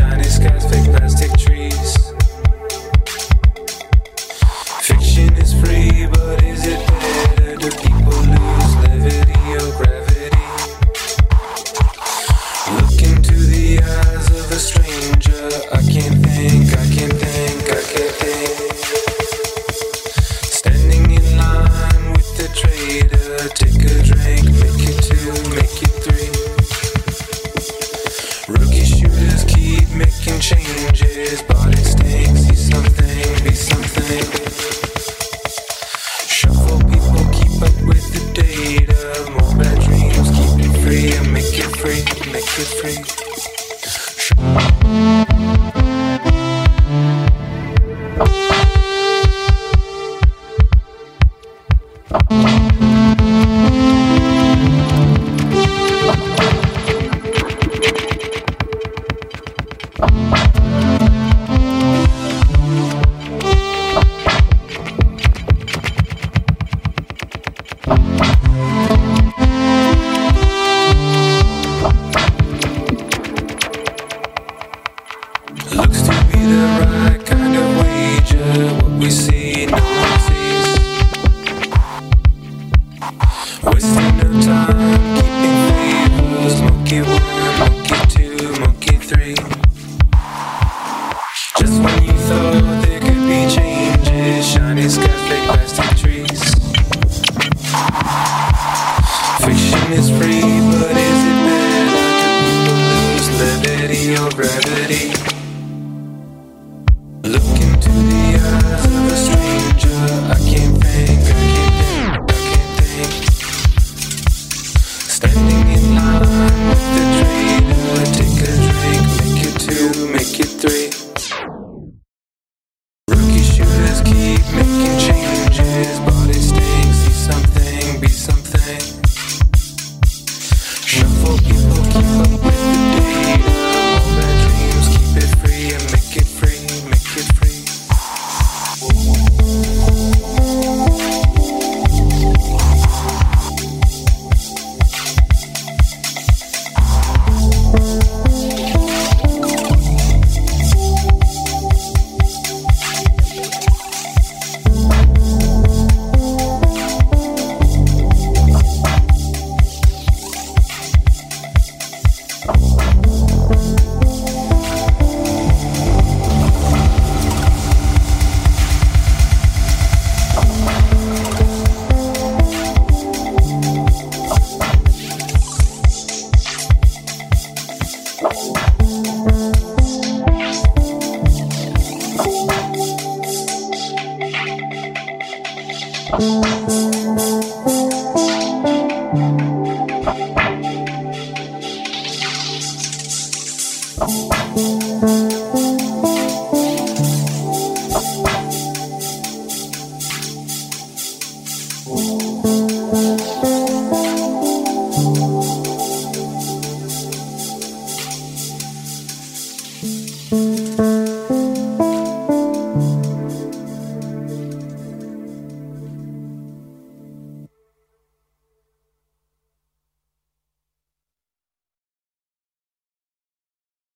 shiny skies,